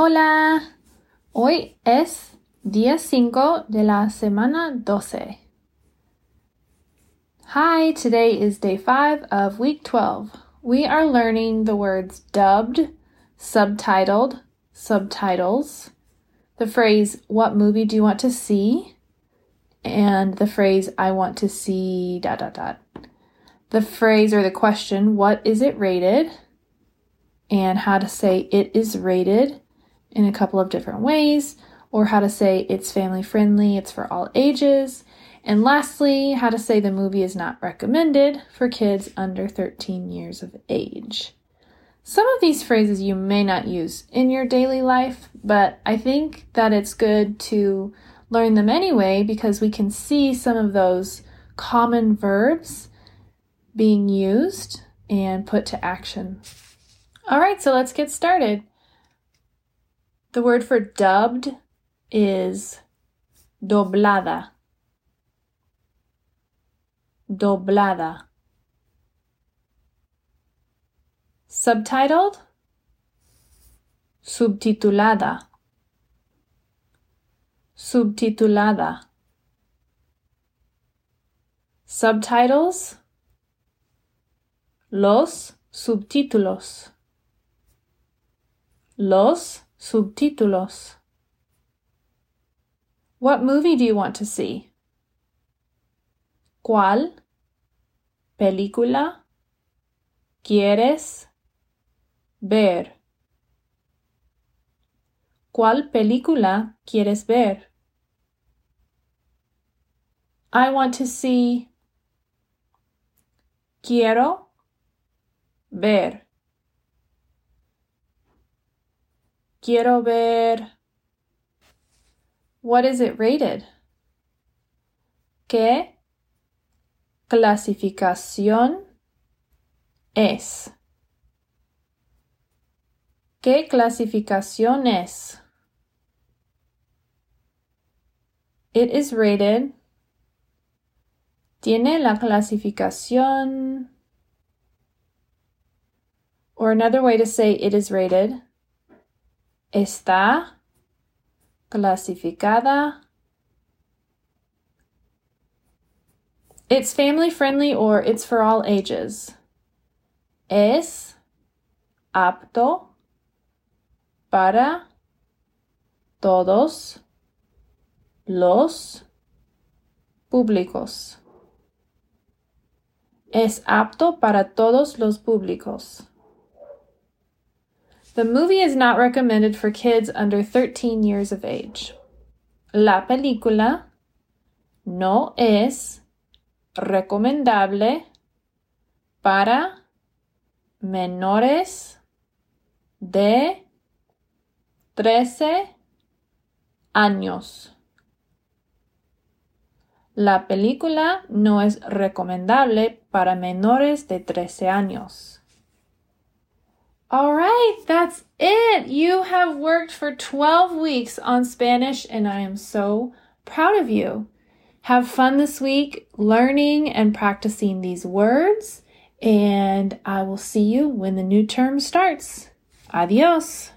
Hola, hoy es día 5 de la semana 12. Hi, today is day 5 of week 12. We are learning the words dubbed, subtitled, subtitles, the phrase, What movie do you want to see? and the phrase, I want to see dot dot dot. The phrase or the question, What is it rated? and how to say it is rated in a couple of different ways, or how to say it's family friendly, it's for all ages. And lastly, how to say the movie is not recommended for kids under 13 years of age. Some of these phrases you may not use in your daily life, but I think that it's good to learn them anyway because we can see some of those common verbs being used and put to action. All right, so let's get started. The word for dubbed is doblada. Doblada. Subtitled? Subtitulada. Subtitulada. Subtitles? Los subtítulos. Los subtítulos. What movie do you want to see? ¿Cuál película quieres ver? ¿Cuál película quieres ver? I want to see. Quiero ver. Quiero ver. What is it rated? ¿Qué clasificación es? ¿Qué clasificación es? It is rated. Tiene la clasificación. Or another way to say it is rated está clasificada. It's family friendly or it's for all ages. Es apto para todos los públicos. Es apto para todos los públicos. The movie is not recommended for kids under 13 years of age. La película no es recomendable para menores de 13 años. La película no es recomendable para menores de 13 años. All right, that's it. You have worked for 12 weeks on Spanish, and I am so proud of you. Have fun this week learning and practicing these words, and I will see you when the new term starts. Adios.